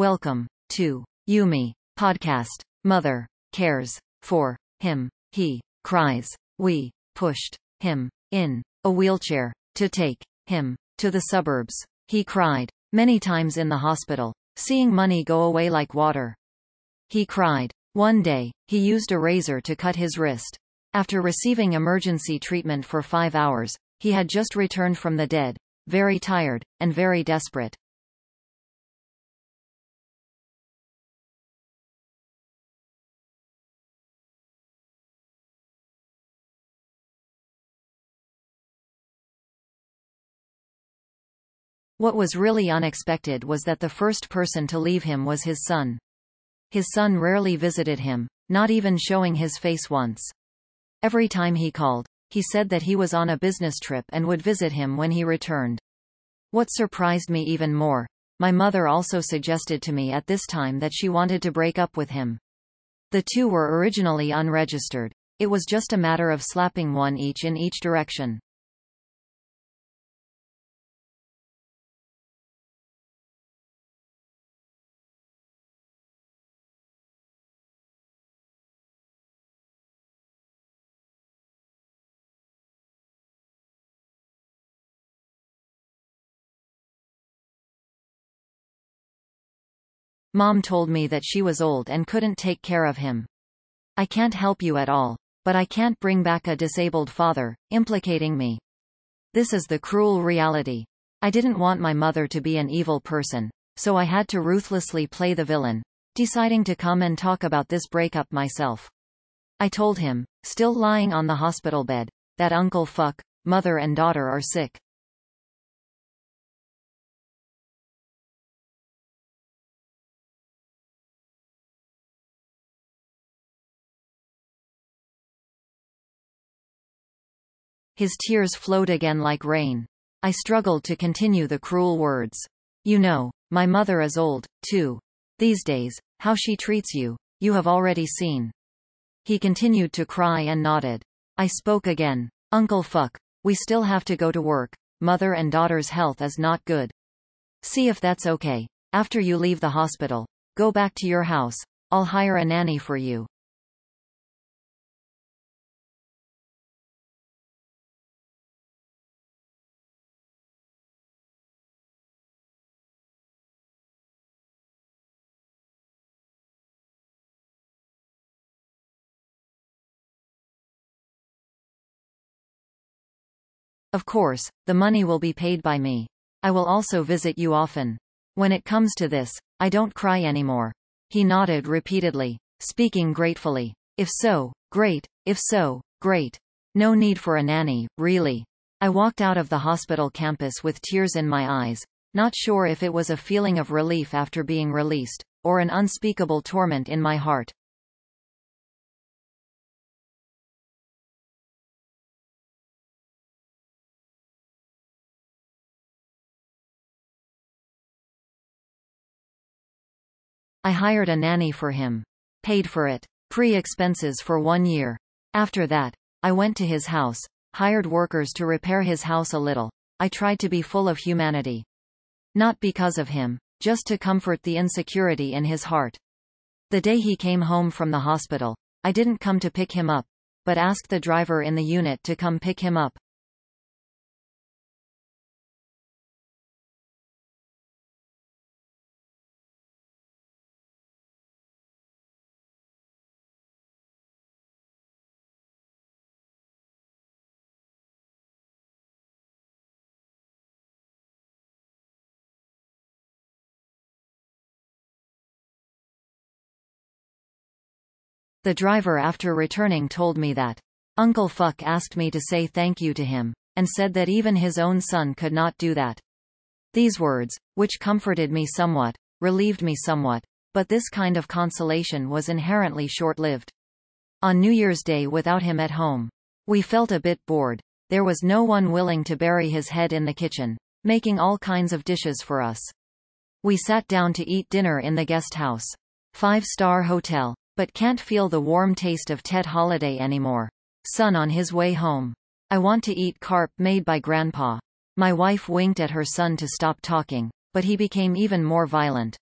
Welcome to Yumi podcast. Mother cares for him. He cries. We pushed him in a wheelchair to take him to the suburbs. He cried many times in the hospital, seeing money go away like water. He cried. One day, he used a razor to cut his wrist. After receiving emergency treatment for five hours, he had just returned from the dead, very tired, and very desperate. What was really unexpected was that the first person to leave him was his son. His son rarely visited him, not even showing his face once. Every time he called, he said that he was on a business trip and would visit him when he returned. What surprised me even more, my mother also suggested to me at this time that she wanted to break up with him. The two were originally unregistered. It was just a matter of slapping one each in each direction. Mom told me that she was old and couldn't take care of him. I can't help you at all. But I can't bring back a disabled father, implicating me. This is the cruel reality. I didn't want my mother to be an evil person, so I had to ruthlessly play the villain, deciding to come and talk about this breakup myself. I told him, still lying on the hospital bed, that Uncle Fuck, mother and daughter are sick. His tears flowed again like rain. I struggled to continue the cruel words. You know, my mother is old, too. These days, how she treats you, you have already seen. He continued to cry and nodded. I spoke again. Uncle Fuck, we still have to go to work. Mother and daughter's health is not good. See if that's okay. After you leave the hospital, go back to your house. I'll hire a nanny for you. Of course, the money will be paid by me. I will also visit you often. When it comes to this, I don't cry anymore. He nodded repeatedly, speaking gratefully. If so, great. If so, great. No need for a nanny, really. I walked out of the hospital campus with tears in my eyes, not sure if it was a feeling of relief after being released, or an unspeakable torment in my heart. I hired a nanny for him. Paid for it. Pre-expenses for one year. After that, I went to his house, hired workers to repair his house a little. I tried to be full of humanity. Not because of him, just to comfort the insecurity in his heart. The day he came home from the hospital, I didn't come to pick him up, but asked the driver in the unit to come pick him up. The driver after returning told me that Uncle Fuck asked me to say thank you to him, and said that even his own son could not do that. These words, which comforted me somewhat, relieved me somewhat, but this kind of consolation was inherently short-lived. On New Year's Day without him at home, we felt a bit bored. There was no one willing to bury his head in the kitchen, making all kinds of dishes for us. We sat down to eat dinner in the guest house. Five-star hotel, but can't feel the warm taste of Tet holiday anymore. Son on his way home. I want to eat carp made by grandpa. My wife winked at her son to stop talking, but he became even more violent.